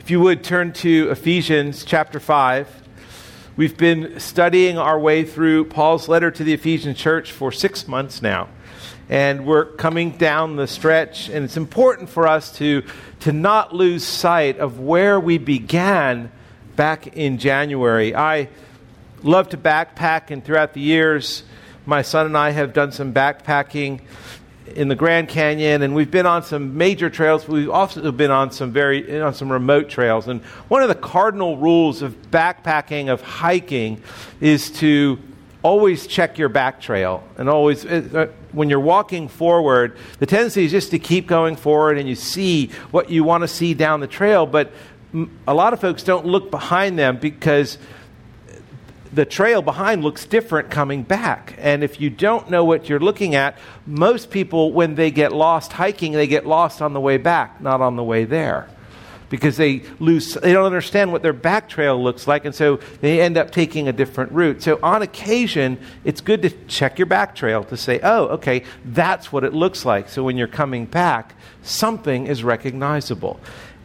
If you would turn to Ephesians chapter 5. We've been studying our way through Paul's letter to the Ephesian church for six months now. And we're coming down the stretch, and it's important for us to, to not lose sight of where we began back in January. I love to backpack, and throughout the years, my son and I have done some backpacking in the Grand Canyon, and we've been on some major trails. But we've also been on some very on some remote trails. And one of the cardinal rules of backpacking of hiking is to always check your back trail and always uh, when you're walking forward the tendency is just to keep going forward and you see what you want to see down the trail but a lot of folks don't look behind them because the trail behind looks different coming back. And if you don't know what you're looking at, most people, when they get lost hiking, they get lost on the way back, not on the way there. Because they lose, they don't understand what their back trail looks like, and so they end up taking a different route. So, on occasion, it's good to check your back trail to say, oh, okay, that's what it looks like. So, when you're coming back, something is recognizable.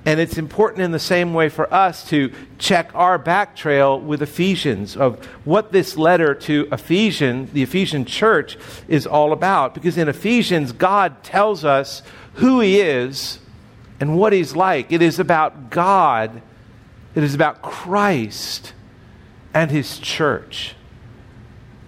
And it's important in the same way for us to check our back trail with Ephesians of what this letter to Ephesian, the Ephesian church, is all about. Because in Ephesians, God tells us who He is and what He's like. It is about God, it is about Christ and His church.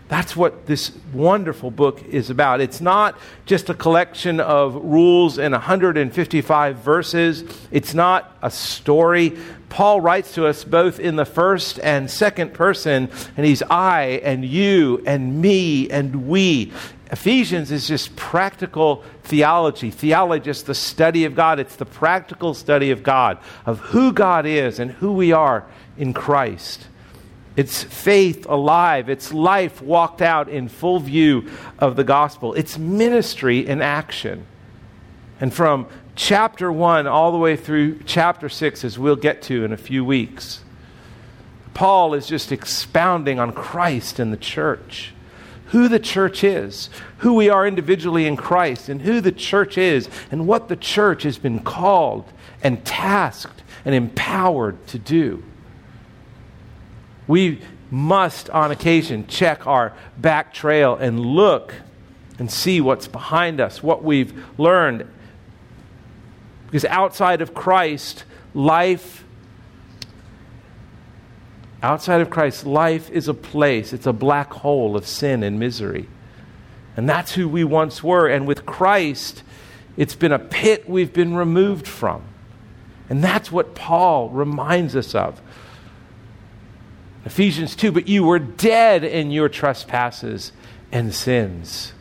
That's what this wonderful book is about. It's not just a collection of rules and 155 verses, it's not a story. Paul writes to us both in the first and second person, and he's I and you and me and we. Ephesians is just practical theology. Theology is the study of God. It's the practical study of God, of who God is and who we are in Christ. It's faith alive. It's life walked out in full view of the gospel. It's ministry in action. And from chapter 1 all the way through chapter 6, as we'll get to in a few weeks, Paul is just expounding on Christ and the church. Who the church is, who we are individually in Christ, and who the church is, and what the church has been called and tasked and empowered to do. We must, on occasion, check our back trail and look and see what's behind us, what we've learned. Because outside of Christ, life, outside of Christ, life is a place, it's a black hole of sin and misery. And that's who we once were. And with Christ, it's been a pit we've been removed from. And that's what Paul reminds us of. Ephesians 2 But you were dead in your trespasses and sins.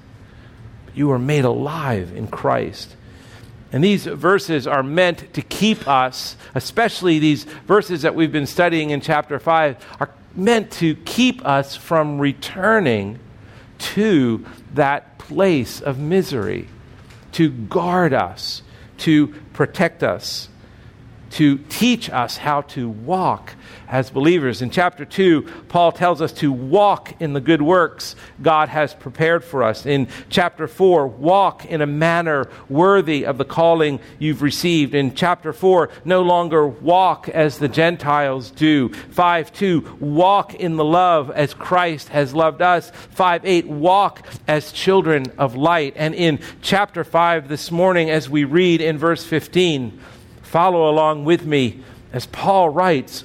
You were made alive in Christ. And these verses are meant to keep us, especially these verses that we've been studying in chapter 5, are meant to keep us from returning to that place of misery, to guard us, to protect us, to teach us how to walk as believers. In chapter 2, Paul tells us to walk in the good works God has prepared for us. In chapter 4, walk in a manner worthy of the calling you've received. In chapter 4, no longer walk as the Gentiles do. 5 2, walk in the love as Christ has loved us. 5 8, walk as children of light. And in chapter 5 this morning, as we read in verse 15, follow along with me as Paul writes,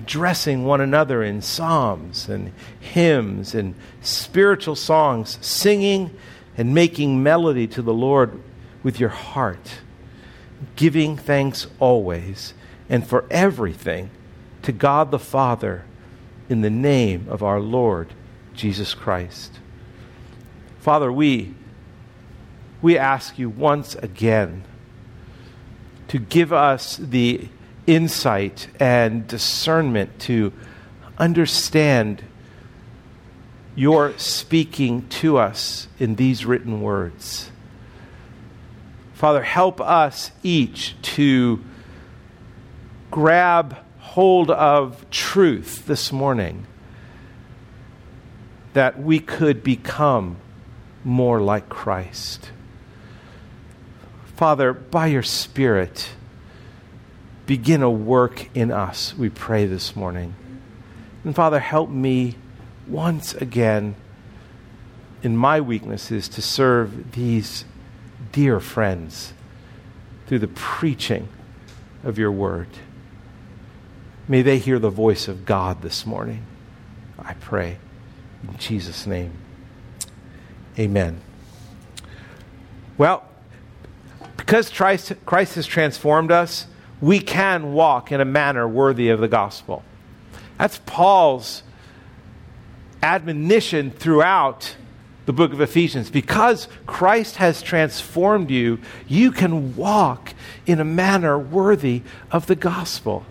addressing one another in psalms and hymns and spiritual songs, singing and making melody to the Lord with your heart, giving thanks always and for everything to God the Father in the name of our Lord Jesus Christ. Father, we, we ask you once again to give us the insight and discernment to understand your speaking to us in these written words. Father, help us each to grab hold of truth this morning that we could become more like Christ. Father, by your Spirit, begin a work in us, we pray this morning. And Father, help me once again in my weaknesses to serve these dear friends through the preaching of your word. May they hear the voice of God this morning. I pray. In Jesus' name. Amen. Well, because Christ, has transformed us, we can walk in a manner worthy of the gospel. That's Paul's admonition throughout the book of Ephesians. Because Christ has transformed you, you can walk in a manner worthy of the gospel.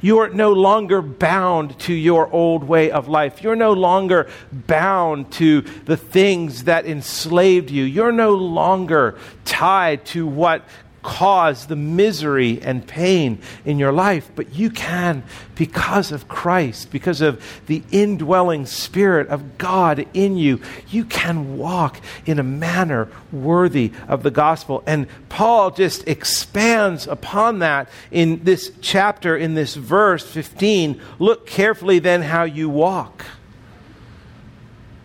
You are no longer bound to your old way of life. You're no longer bound to the things that enslaved you. You're no longer tied to what cause the misery and pain in your life, but you can because of Christ, because of the indwelling Spirit of God in you. You can walk in a manner worthy of the gospel. And Paul just expands upon that in this chapter, in this verse 15. Look carefully then how you walk.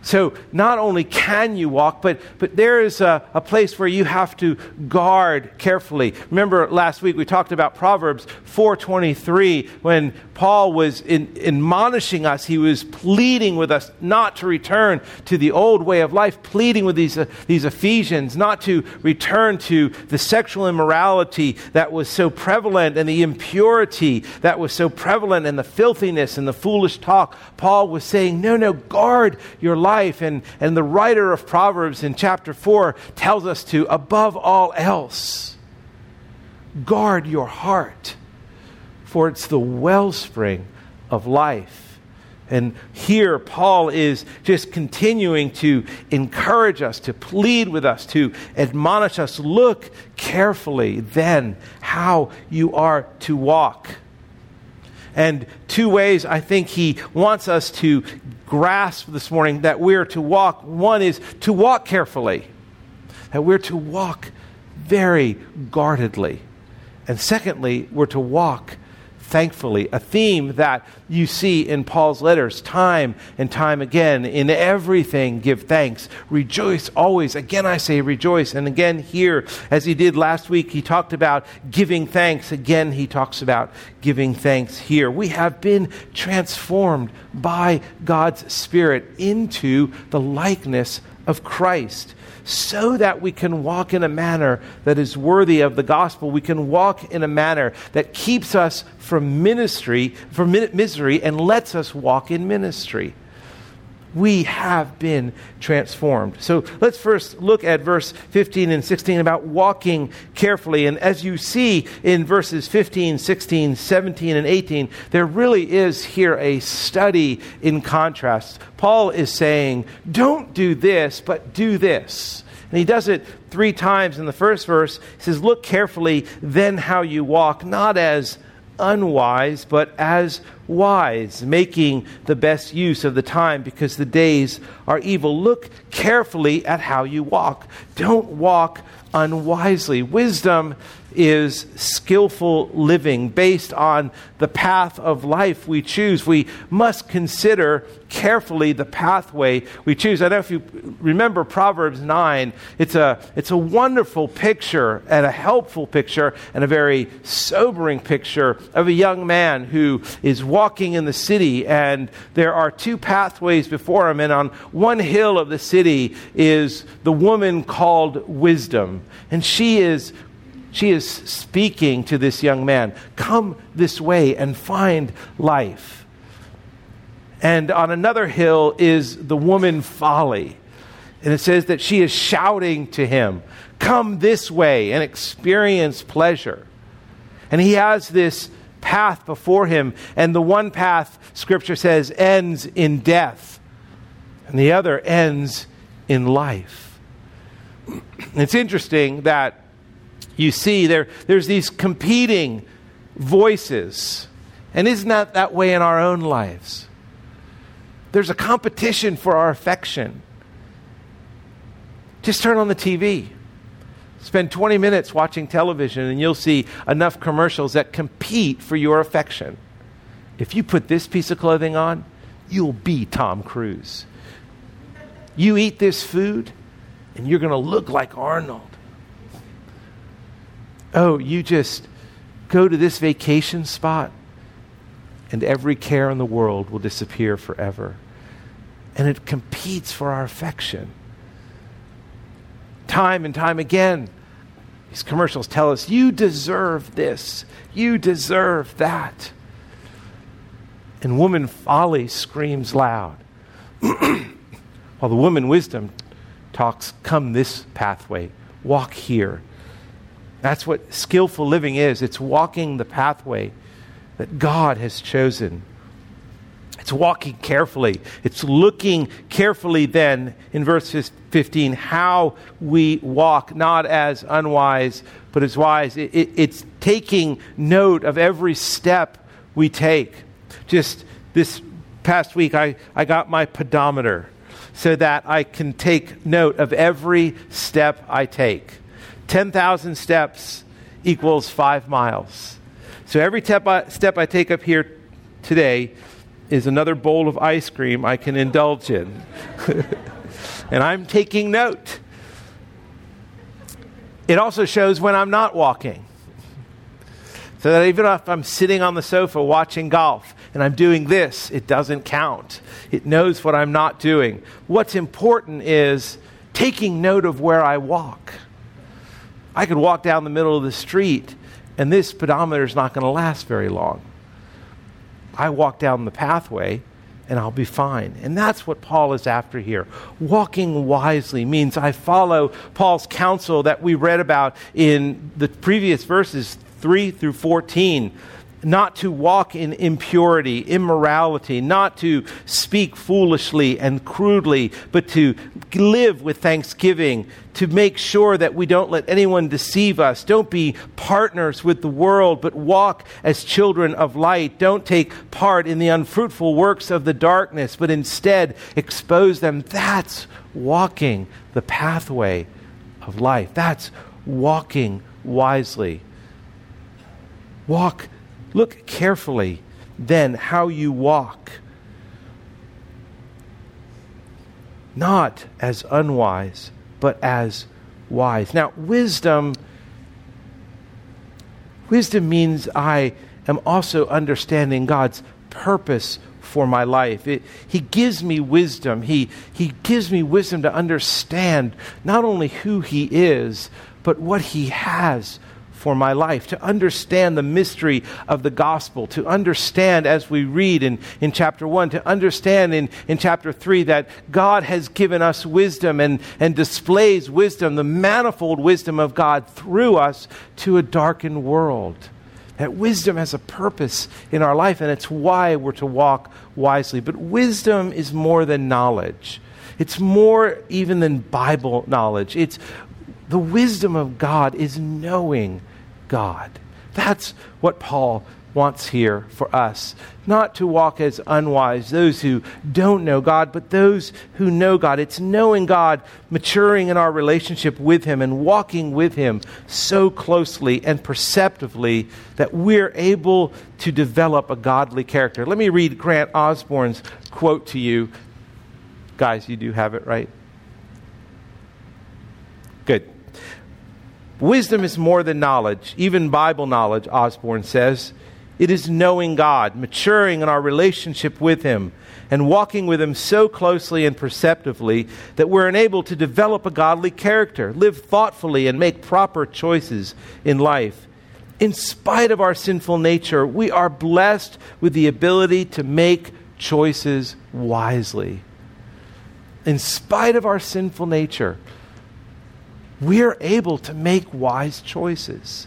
So not only can you walk, but, but there is a, a place where you have to guard carefully. Remember last week we talked about Proverbs 4.23 when Paul was in, admonishing us. He was pleading with us not to return to the old way of life, pleading with these, uh, these Ephesians not to return to the sexual immorality that was so prevalent and the impurity that was so prevalent and the filthiness and the foolish talk. Paul was saying, no, no, guard your life. And, and the writer of Proverbs in chapter 4 tells us to, above all else, guard your heart, for it's the wellspring of life. And here, Paul is just continuing to encourage us, to plead with us, to admonish us. Look carefully then how you are to walk. And two ways I think he wants us to grasp this morning that we're to walk. One is to walk carefully, that we're to walk very guardedly. And secondly, we're to walk thankfully, a theme that you see in Paul's letters time and time again. In everything, give thanks. Rejoice always. Again, I say rejoice. And again, here, as he did last week, he talked about giving thanks. Again, he talks about giving thanks here. We have been transformed by God's Spirit into the likeness of Christ so that we can walk in a manner that is worthy of the gospel. We can walk in a manner that keeps us from ministry, from misery, and lets us walk in ministry. We have been transformed. So let's first look at verse 15 and 16 about walking carefully. And as you see in verses 15, 16, 17, and 18, there really is here a study in contrast. Paul is saying, don't do this, but do this. And he does it three times in the first verse. He says, Look carefully then how you walk, not as unwise, but as wise, making the best use of the time because the days are evil. Look carefully at how you walk. Don't walk unwisely. Wisdom is skillful living based on the path of life we choose. We must consider carefully the pathway we choose. I don't know if you remember Proverbs 9. It's a, it's a wonderful picture and a helpful picture and a very sobering picture of a young man who is walking in the city and there are two pathways before him. And on one hill of the city is the woman called Wisdom. And she is she is speaking to this young man Come this way and find life. And on another hill is the woman Folly. And it says that she is shouting to him, Come this way and experience pleasure. And he has this path before him. And the one path, Scripture says, ends in death, and the other ends in life. It's interesting that you see there, there's these competing voices. And isn't that that way in our own lives? There's a competition for our affection. Just turn on the TV. Spend 20 minutes watching television, and you'll see enough commercials that compete for your affection. If you put this piece of clothing on, you'll be Tom Cruise. You eat this food, and you're going to look like Arnold. Oh, you just go to this vacation spot, and every care in the world will disappear forever. And it competes for our affection time and time again. These commercials tell us, you deserve this, you deserve that. And woman folly screams loud, while the woman wisdom talks, come this pathway, walk here. That's what skillful living is it's walking the pathway that God has chosen. It's walking carefully. It's looking carefully then in verse 15 how we walk, not as unwise, but as wise. It, it, it's taking note of every step we take. Just this past week, I, I got my pedometer so that I can take note of every step I take. 10,000 steps equals five miles. So every step I, step I take up here today is another bowl of ice cream I can indulge in. and I'm taking note. It also shows when I'm not walking. So that even if I'm sitting on the sofa watching golf and I'm doing this, it doesn't count. It knows what I'm not doing. What's important is taking note of where I walk. I could walk down the middle of the street and this pedometer is not going to last very long. I walk down the pathway and I'll be fine. And that's what Paul is after here. Walking wisely means I follow Paul's counsel that we read about in the previous verses 3 through 14 not to walk in impurity, immorality, not to speak foolishly and crudely, but to live with thanksgiving, to make sure that we don't let anyone deceive us. Don't be partners with the world, but walk as children of light. Don't take part in the unfruitful works of the darkness, but instead expose them. That's walking the pathway of life. That's walking wisely. Walk Look carefully then how you walk, not as unwise, but as wise. Now, wisdom wisdom means I am also understanding God's purpose for my life. It, he gives me wisdom. He, he gives me wisdom to understand not only who He is, but what He has for my life, to understand the mystery of the gospel, to understand as we read in, in chapter 1, to understand in, in chapter 3 that God has given us wisdom and, and displays wisdom, the manifold wisdom of God through us to a darkened world. That wisdom has a purpose in our life, and it's why we're to walk wisely. But wisdom is more than knowledge. It's more even than Bible knowledge. It's the wisdom of God is knowing God. That's what Paul wants here for us. Not to walk as unwise, those who don't know God, but those who know God. It's knowing God, maturing in our relationship with Him, and walking with Him so closely and perceptively that we're able to develop a godly character. Let me read Grant Osborne's quote to you. Guys, you do have it, right? Good. Wisdom is more than knowledge, even Bible knowledge, Osborne says. It is knowing God, maturing in our relationship with Him, and walking with Him so closely and perceptively that we're enabled to develop a godly character, live thoughtfully, and make proper choices in life. In spite of our sinful nature, we are blessed with the ability to make choices wisely. In spite of our sinful nature, we're able to make wise choices.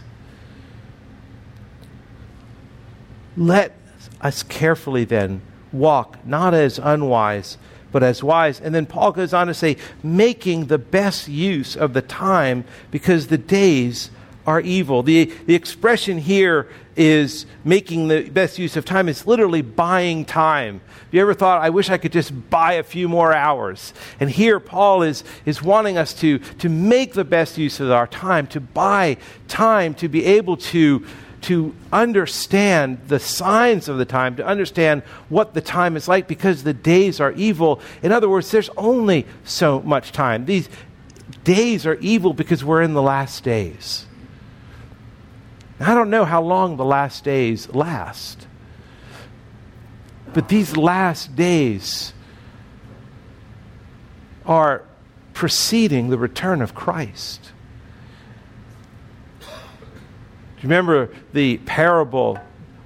Let us carefully then walk, not as unwise, but as wise. And then Paul goes on to say, making the best use of the time because the days are evil. The, the expression here is making the best use of time. It's literally buying time. Have you ever thought, I wish I could just buy a few more hours? And here, Paul is, is wanting us to, to make the best use of our time, to buy time, to be able to, to understand the signs of the time, to understand what the time is like because the days are evil. In other words, there's only so much time. These days are evil because we're in the last days. I don't know how long the last days last. But these last days are preceding the return of Christ. Do you remember the parable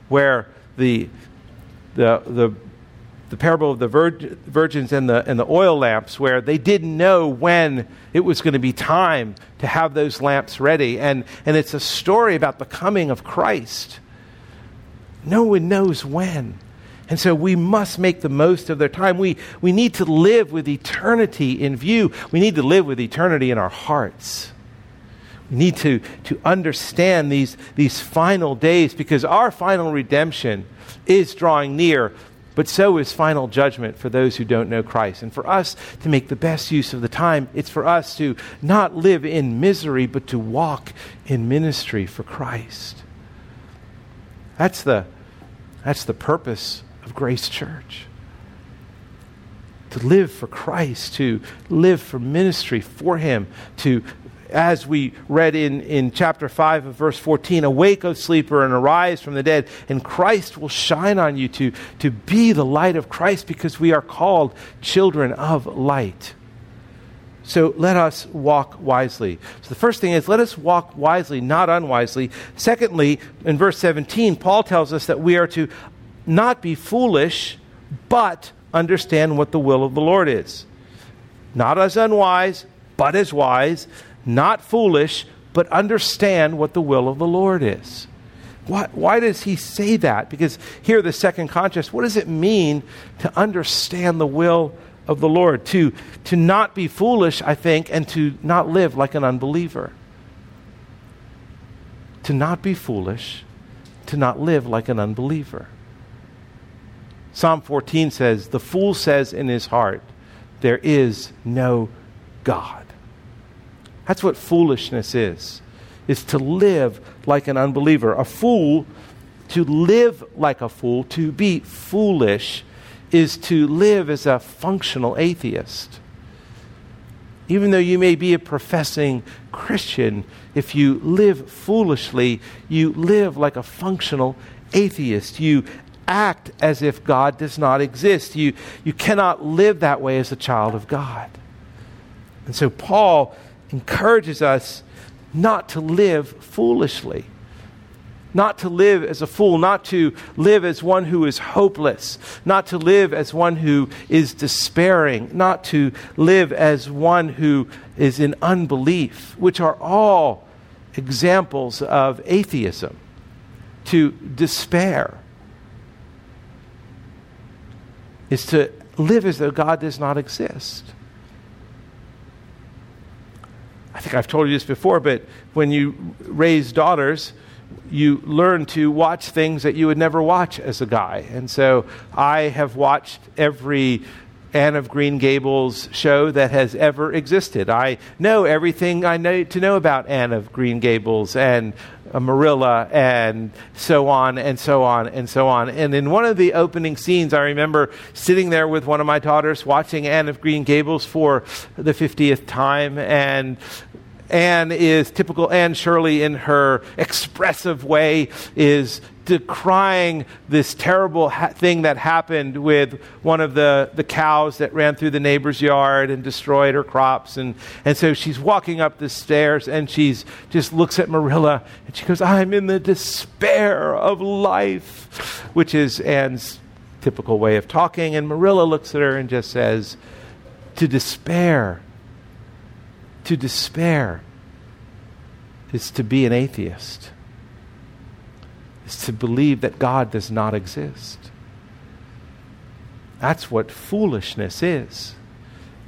where the, the, the the parable of the virg- virgins and the, and the oil lamps, where they didn't know when it was going to be time to have those lamps ready. And, and it's a story about the coming of Christ. No one knows when. And so we must make the most of their time. We, we need to live with eternity in view. We need to live with eternity in our hearts. We need to, to understand these, these final days because our final redemption is drawing near but so is final judgment for those who don't know Christ. And for us to make the best use of the time, it's for us to not live in misery, but to walk in ministry for Christ. That's the, that's the purpose of Grace Church. To live for Christ, to live for ministry for Him, to as we read in, in chapter 5 of verse 14 Awake, O sleeper, and arise from the dead, and Christ will shine on you to, to be the light of Christ because we are called children of light. So let us walk wisely. So the first thing is let us walk wisely, not unwisely. Secondly, in verse 17, Paul tells us that we are to not be foolish, but understand what the will of the Lord is. Not as unwise, but as wise not foolish, but understand what the will of the Lord is. Why, why does he say that? Because here, the second contrast, what does it mean to understand the will of the Lord? To, to not be foolish, I think, and to not live like an unbeliever. To not be foolish, to not live like an unbeliever. Psalm 14 says, The fool says in his heart, There is no God. That's what foolishness is. Is to live like an unbeliever. A fool, to live like a fool, to be foolish, is to live as a functional atheist. Even though you may be a professing Christian, if you live foolishly, you live like a functional atheist. You act as if God does not exist. You, you cannot live that way as a child of God. And so Paul encourages us not to live foolishly, not to live as a fool, not to live as one who is hopeless, not to live as one who is despairing, not to live as one who is in unbelief, which are all examples of atheism, to despair. Is to live as though God does not exist. I think I've told you this before, but when you raise daughters, you learn to watch things that you would never watch as a guy. And so I have watched every Anne of Green Gables show that has ever existed. I know everything I need to know about Anne of Green Gables and uh, Marilla and so on and so on and so on. And in one of the opening scenes, I remember sitting there with one of my daughters watching Anne of Green Gables for the 50th time. And Anne is typical Anne Shirley in her expressive way, is decrying this terrible ha- thing that happened with one of the, the cows that ran through the neighbor's yard and destroyed her crops. And, and so she's walking up the stairs and she's just looks at Marilla and she goes, I'm in the despair of life, which is Anne's typical way of talking. And Marilla looks at her and just says, To despair, to despair is to be an atheist. is to believe that God does not exist. That's what foolishness is.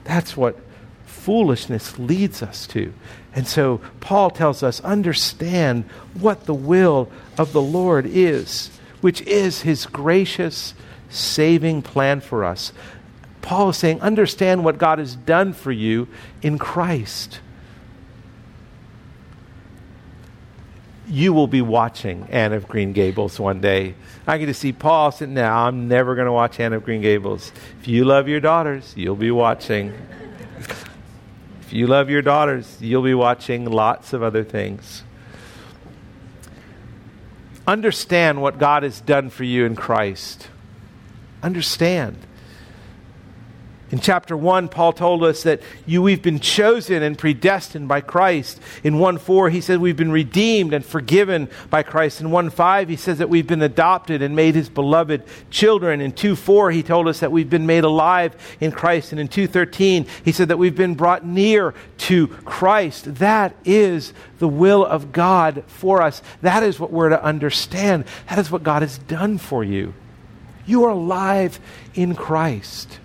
That's what foolishness leads us to. And so Paul tells us understand what the will of the Lord is, which is his gracious, saving plan for us. Paul is saying, understand what God has done for you in Christ. You will be watching Anne of Green Gables one day. I get to see Paul sitting there. I'm never going to watch Anne of Green Gables. If you love your daughters, you'll be watching. if you love your daughters, you'll be watching lots of other things. Understand what God has done for you in Christ. Understand. In chapter 1, Paul told us that you, we've been chosen and predestined by Christ. In 1 4, he said we've been redeemed and forgiven by Christ. In 1 5, he says that we've been adopted and made his beloved children. In 2 4, he told us that we've been made alive in Christ. And in 2 13, he said that we've been brought near to Christ. That is the will of God for us. That is what we're to understand. That is what God has done for you. You are alive in Christ.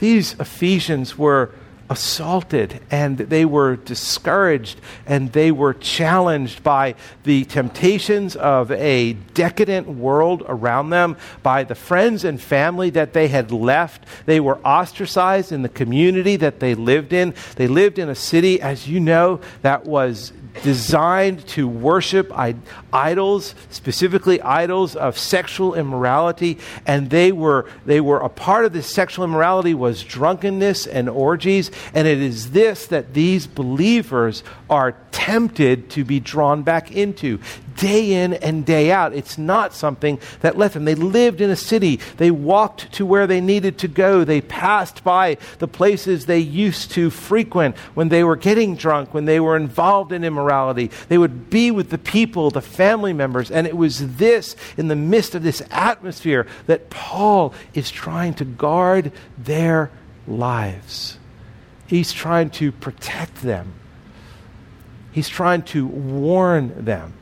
These Ephesians were assaulted and they were discouraged and they were challenged by the temptations of a decadent world around them, by the friends and family that they had left. They were ostracized in the community that they lived in. They lived in a city, as you know, that was designed to worship idols, specifically idols of sexual immorality, and they were they were a part of this sexual immorality was drunkenness and orgies, and it is this that these believers are tempted to be drawn back into day in and day out. It's not something that left them. They lived in a city. They walked to where they needed to go. They passed by the places they used to frequent when they were getting drunk, when they were involved in immorality. They would be with the people, the family members. And it was this, in the midst of this atmosphere, that Paul is trying to guard their lives. He's trying to protect them. He's trying to warn them.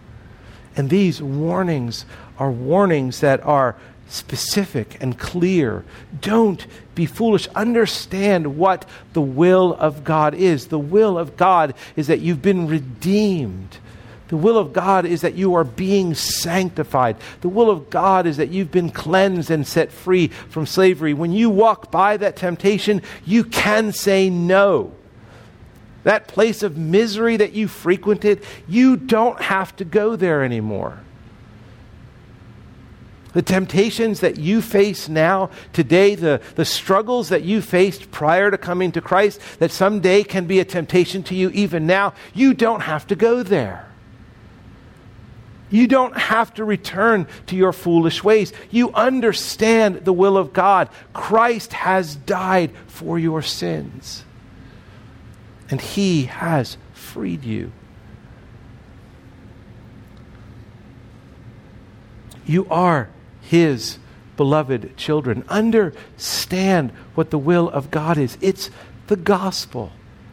And these warnings are warnings that are specific and clear. Don't be foolish. Understand what the will of God is. The will of God is that you've been redeemed. The will of God is that you are being sanctified. The will of God is that you've been cleansed and set free from slavery. When you walk by that temptation, you can say no. That place of misery that you frequented, you don't have to go there anymore. The temptations that you face now, today, the, the struggles that you faced prior to coming to Christ, that someday can be a temptation to you even now, you don't have to go there. You don't have to return to your foolish ways. You understand the will of God. Christ has died for your sins and He has freed you. You are His beloved children. Understand what the will of God is. It's the gospel,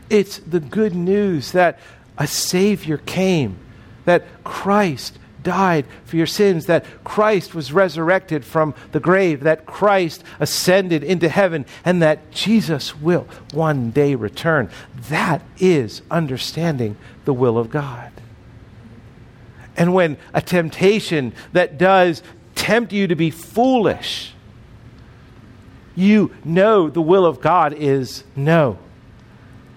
it's the good news that a Savior came, that Christ died for your sins, that Christ was resurrected from the grave, that Christ ascended into heaven, and that Jesus will one day return. That is understanding the will of God. And when a temptation that does tempt you to be foolish, you know the will of God is no.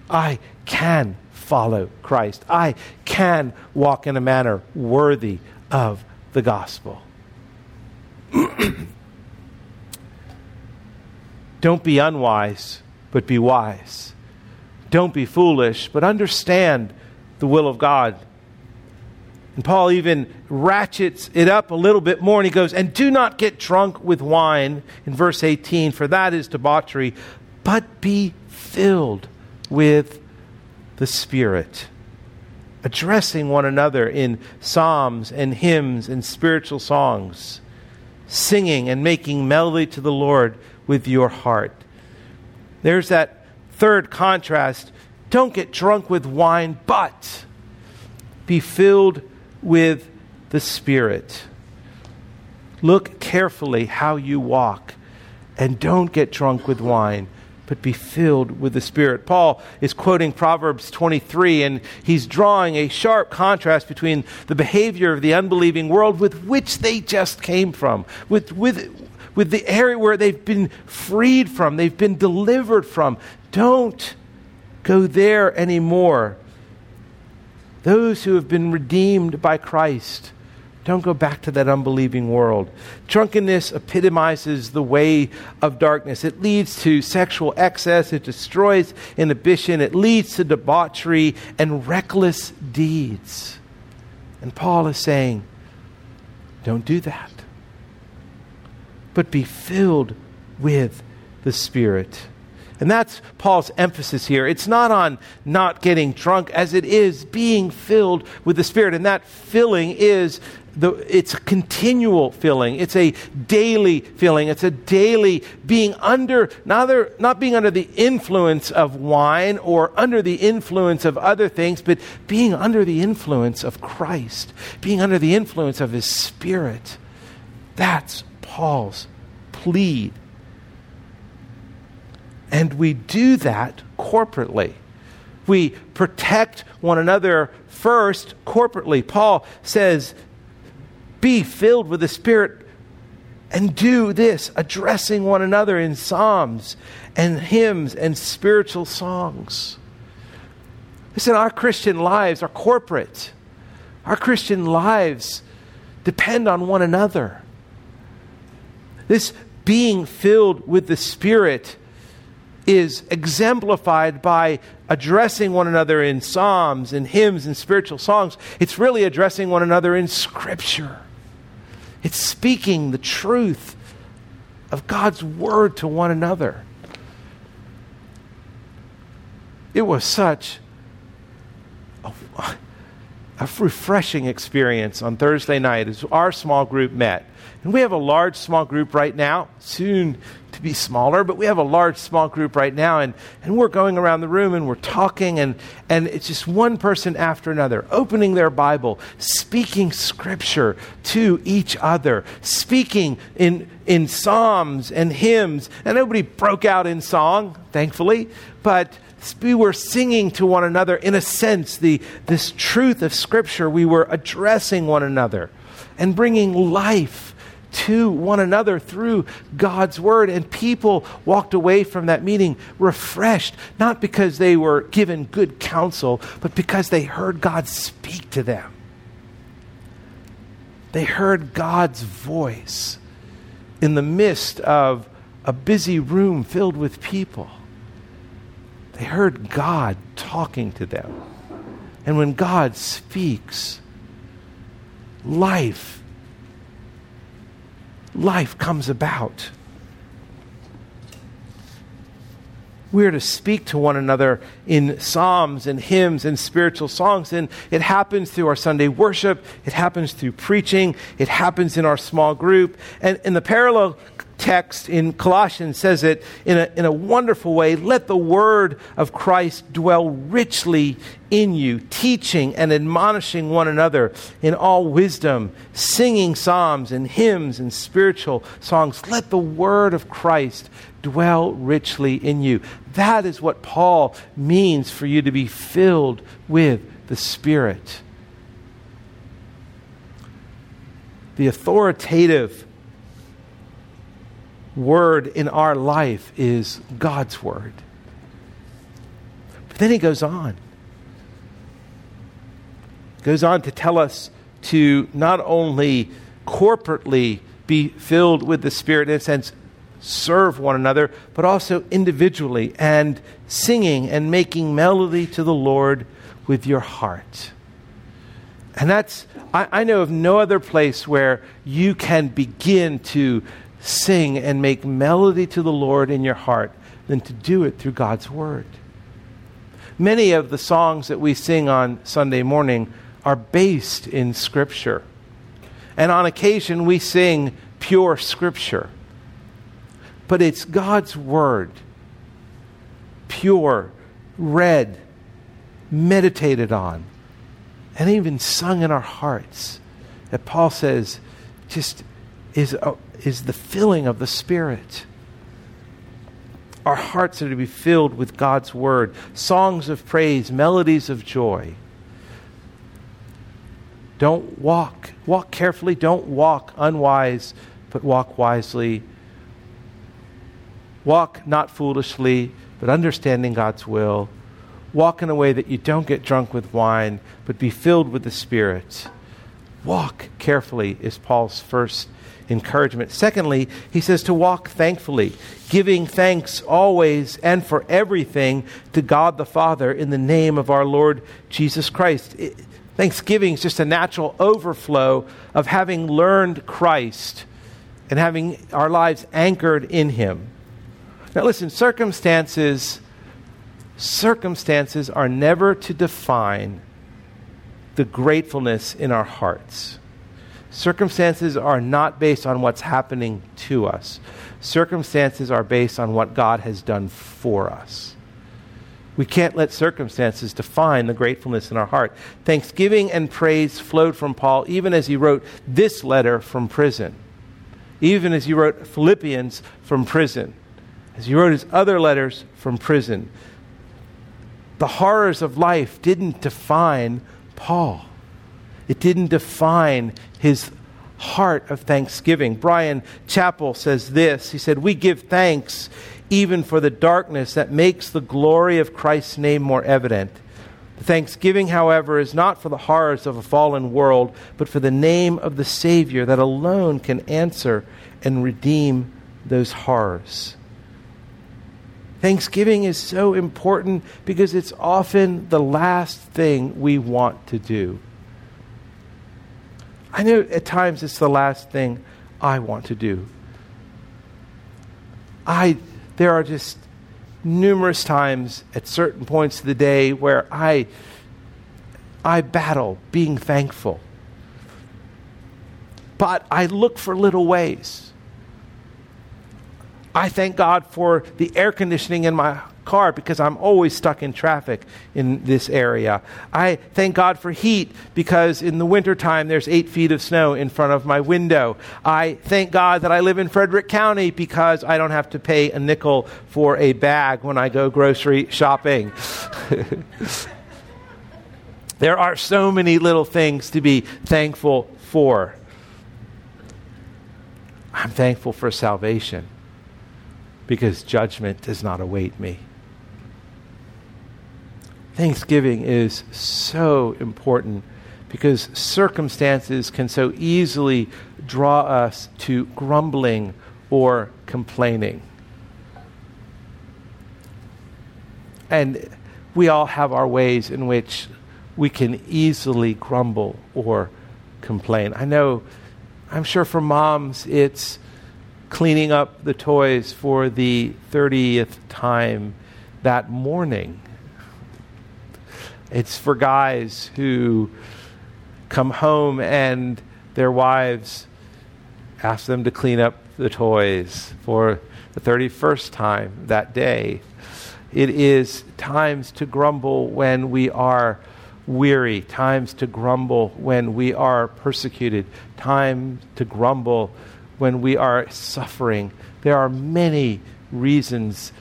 I can follow Christ. I can walk in a manner worthy of the gospel. Don't be unwise, but be wise. Don't be foolish, but understand the will of God. And Paul even ratchets it up a little bit more, and he goes, And do not get drunk with wine, in verse 18, for that is debauchery, but be filled with the Spirit addressing one another in psalms and hymns and spiritual songs, singing and making melody to the Lord with your heart. There's that third contrast. Don't get drunk with wine, but Be filled with the Spirit. Look carefully how you walk, and don't get drunk with wine, but be filled with the Spirit. Paul is quoting Proverbs 23, and he's drawing a sharp contrast between the behavior of the unbelieving world with which they just came from, with, with, with the area where they've been freed from, they've been delivered from. Don't go there anymore. Those who have been redeemed by Christ, don't go back to that unbelieving world. Drunkenness epitomizes the way of darkness. It leads to sexual excess, it destroys inhibition, it leads to debauchery and reckless deeds. And Paul is saying, don't do that, but be filled with the Spirit. And that's Paul's emphasis here. It's not on not getting drunk as it is being filled with the Spirit. And that filling is the, it's a continual filling. It's a daily filling. It's a daily being under, neither, not being under the influence of wine or under the influence of other things, but being under the influence of Christ, being under the influence of His Spirit. That's Paul's plea. and we do that corporately. We protect one another first corporately. Paul says, Be filled with the Spirit and do this, addressing one another in psalms and hymns and spiritual songs. Listen, our Christian lives are corporate. Our Christian lives depend on one another. This being filled with the Spirit is exemplified by addressing one another in psalms and hymns and spiritual songs. It's really addressing one another in Scripture. It's speaking the truth of God's Word to one another. It was such a, a refreshing experience on Thursday night as our small group met. And we have a large small group right now, soon to be smaller, but we have a large small group right now, and, and we're going around the room and we're talking, and, and it's just one person after another, opening their Bible, speaking scripture to each other, speaking in, in psalms and hymns. And nobody broke out in song, thankfully, but we were singing to one another in a sense the, this truth of scripture we were addressing one another and bringing life to one another through God's word. And people walked away from that meeting refreshed, not because they were given good counsel, but because they heard God speak to them. They heard God's voice in the midst of a busy room filled with people. They heard God talking to them. And when God speaks, life life comes about. We're to speak to one another in psalms and hymns and spiritual songs. And it happens through our Sunday worship, it happens through preaching, it happens in our small group. And in the parallel text in Colossians says it in a, in a wonderful way. Let the word of Christ dwell richly in you, teaching and admonishing one another in all wisdom, singing psalms and hymns and spiritual songs. Let the word of Christ dwell richly in you. That is what Paul means for you to be filled with the Spirit. The authoritative word in our life is God's word. But then he goes on. Goes on to tell us to not only corporately be filled with the Spirit, in a sense, serve one another, but also individually and singing and making melody to the Lord with your heart. And that's, I, I know of no other place where you can begin to sing and make melody to the Lord in your heart than to do it through God's Word. Many of the songs that we sing on Sunday morning are based in Scripture. And on occasion, we sing pure Scripture. But it's God's Word, pure, read, meditated on, and even sung in our hearts that Paul says just is, uh, is the filling of the Spirit. Our hearts are to be filled with God's Word, songs of praise, melodies of joy. Don't walk, walk carefully, don't walk unwise, but walk wisely. Walk not foolishly, but understanding God's will. Walk in a way that you don't get drunk with wine, but be filled with the Spirit. Walk carefully is Paul's first encouragement. Secondly, he says to walk thankfully, giving thanks always and for everything to God the Father in the name of our Lord Jesus Christ. It, thanksgiving is just a natural overflow of having learned Christ and having our lives anchored in Him. Now, listen, circumstances circumstances are never to define the gratefulness in our hearts. Circumstances are not based on what's happening to us. Circumstances are based on what God has done for us. We can't let circumstances define the gratefulness in our heart. Thanksgiving and praise flowed from Paul even as he wrote this letter from prison, even as he wrote Philippians from prison, as he wrote his other letters from prison the horrors of life didn't define Paul. It didn't define his heart of thanksgiving. Bryan Chapell says this He said, We give thanks even for the darkness that makes the glory of Christ's name more evident. Thanksgiving, however, is not for the horrors of a fallen world, but for the name of the Savior that alone can answer and redeem those horrors. Thanksgiving is so important because it's often the last thing we want to do. I know at times it's the last thing I want to do. I there are just numerous times at certain points of the day where I I battle being thankful. But I look for little ways. I thank God for the air conditioning in my car because I'm always stuck in traffic in this area. I thank God for heat because in the wintertime there's eight feet of snow in front of my window. I thank God that I live in Frederick County because I don't have to pay a nickel for a bag when I go grocery shopping. there are so many little things to be thankful for. I'm thankful for salvation because judgment does not await me. Thanksgiving is so important because circumstances can so easily draw us to grumbling or complaining. And we all have our ways in which we can easily grumble or complain. I know, I'm sure for moms, it's cleaning up the toys for the 30th time that morning. It's for guys who come home and their wives ask them to clean up the toys for the 31st time that day. It is times to grumble when we are weary, times to grumble when we are persecuted, time to grumble when we are suffering. There are many reasons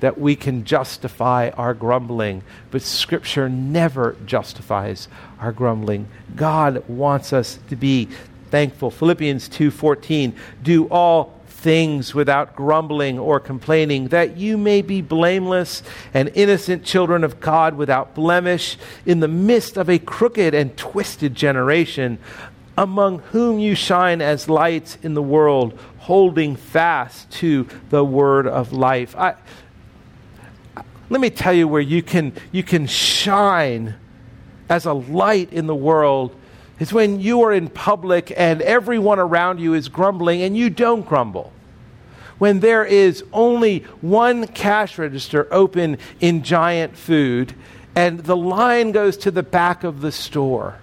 that we can justify our grumbling, but Scripture never justifies our grumbling. God wants us to be thankful. Philippians 2:14, do all things without grumbling or complaining, that you may be blameless and innocent children of God without blemish in the midst of a crooked and twisted generation, among whom you shine as lights in the world, holding fast to the word of life. I, let me tell you where you can, you can shine as a light in the world is when you are in public and everyone around you is grumbling and you don't grumble. When there is only one cash register open in giant food and the line goes to the back of the store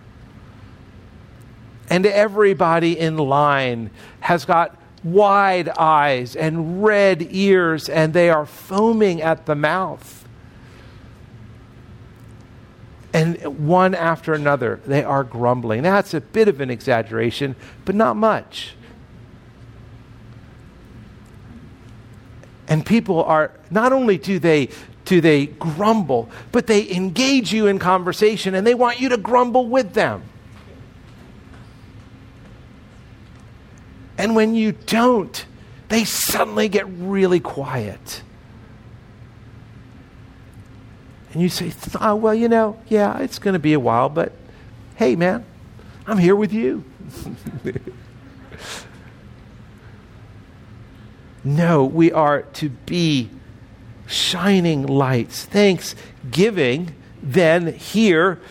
and everybody in line has got wide eyes and red ears, and they are foaming at the mouth. And one after another, they are grumbling. That's a bit of an exaggeration, but not much. And people are, not only do they do they grumble, but they engage you in conversation and they want you to grumble with them. And when you don't, they suddenly get really quiet. And you say, oh, well, you know, yeah, it's going to be a while, but hey, man, I'm here with you. no, we are to be shining lights. Thanksgiving, then, here,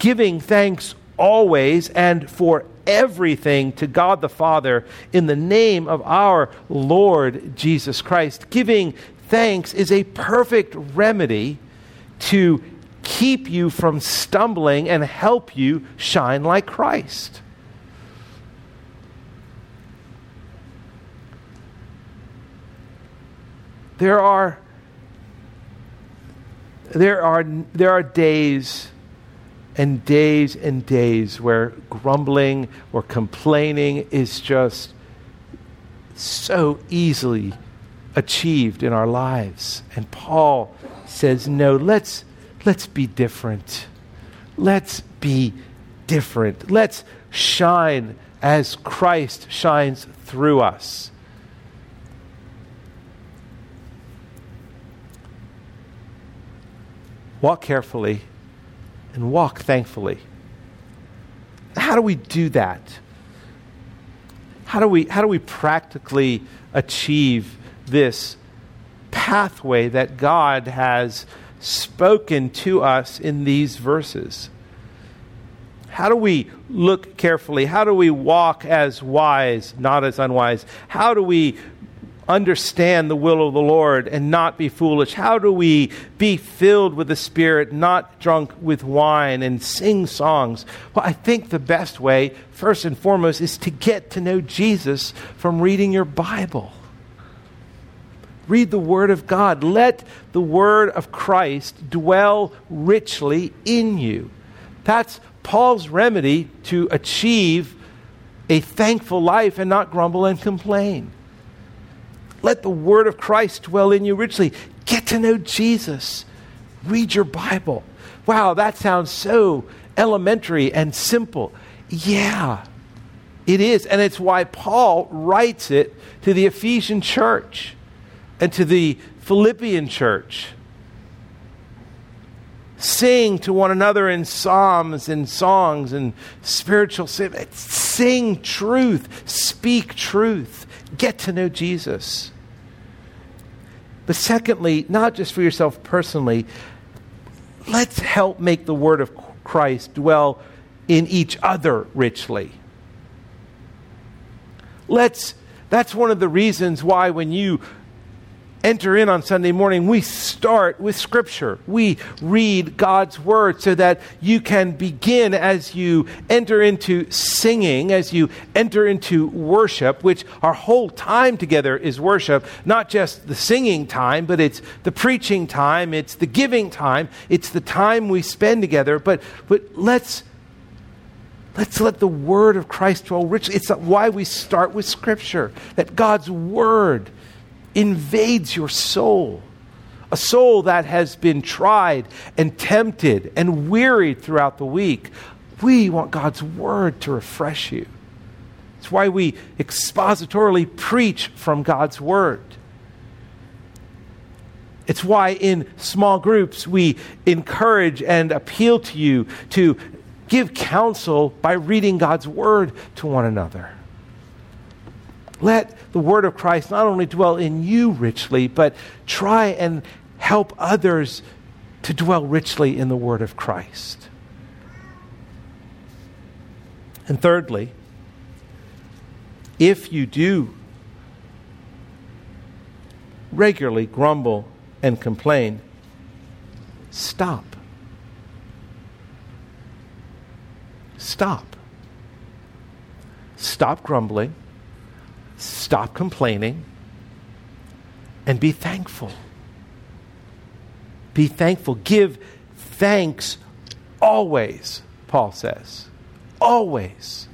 giving thanks always and for everything to God the Father in the name of our Lord Jesus Christ. Giving thanks is a perfect remedy to keep you from stumbling and help you shine like Christ. There are there are there are days and days and days where grumbling or complaining is just so easily achieved in our lives. And Paul says, no, let's, let's be different. Let's be different. Let's shine as Christ shines through us. Walk carefully and walk thankfully. How do we do that? How do we, how do we practically achieve this pathway that God has spoken to us in these verses? How do we look carefully? How do we walk as wise, not as unwise? How do we understand the will of the Lord and not be foolish? How do we be filled with the Spirit, not drunk with wine, and sing songs? Well, I think the best way, first and foremost, is to get to know Jesus from reading your Bible. Read the Word of God. Let the Word of Christ dwell richly in you. That's Paul's remedy to achieve a thankful life and not grumble and complain. Let the word of Christ dwell in you richly. Get to know Jesus. Read your Bible. Wow, that sounds so elementary and simple. Yeah, it is. And it's why Paul writes it to the Ephesian church and to the Philippian church. Sing to one another in psalms and songs and spiritual sing truth, speak truth, get to know Jesus. But secondly, not just for yourself personally, let's help make the word of Christ dwell in each other richly. Let's that's one of the reasons why when you enter in on Sunday morning, we start with Scripture. We read God's Word so that you can begin as you enter into singing, as you enter into worship, which our whole time together is worship, not just the singing time, but it's the preaching time, it's the giving time, it's the time we spend together. But, but let's Let's let the word of Christ dwell richly. It's why we start with Scripture, that God's word invades your soul. A soul that has been tried and tempted and wearied throughout the week. We want God's word to refresh you. It's why we expositorily preach from God's word. It's why in small groups we encourage and appeal to you to give counsel by reading God's word to one another. Let the word of Christ not only dwell in you richly, but try and help others to dwell richly in the word of Christ. And thirdly, if you do regularly grumble and complain, stop. Stop. Stop grumbling Stop complaining and be thankful. Be thankful. Give thanks always, Paul says. Always.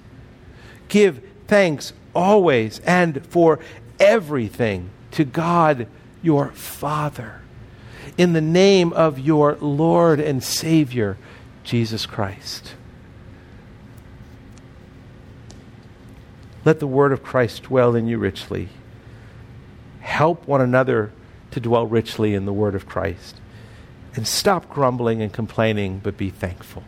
Give thanks always and for everything to God your Father in the name of your Lord and Savior, Jesus Christ. Let the word of Christ dwell in you richly. Help one another to dwell richly in the word of Christ. And stop grumbling and complaining, but be thankful.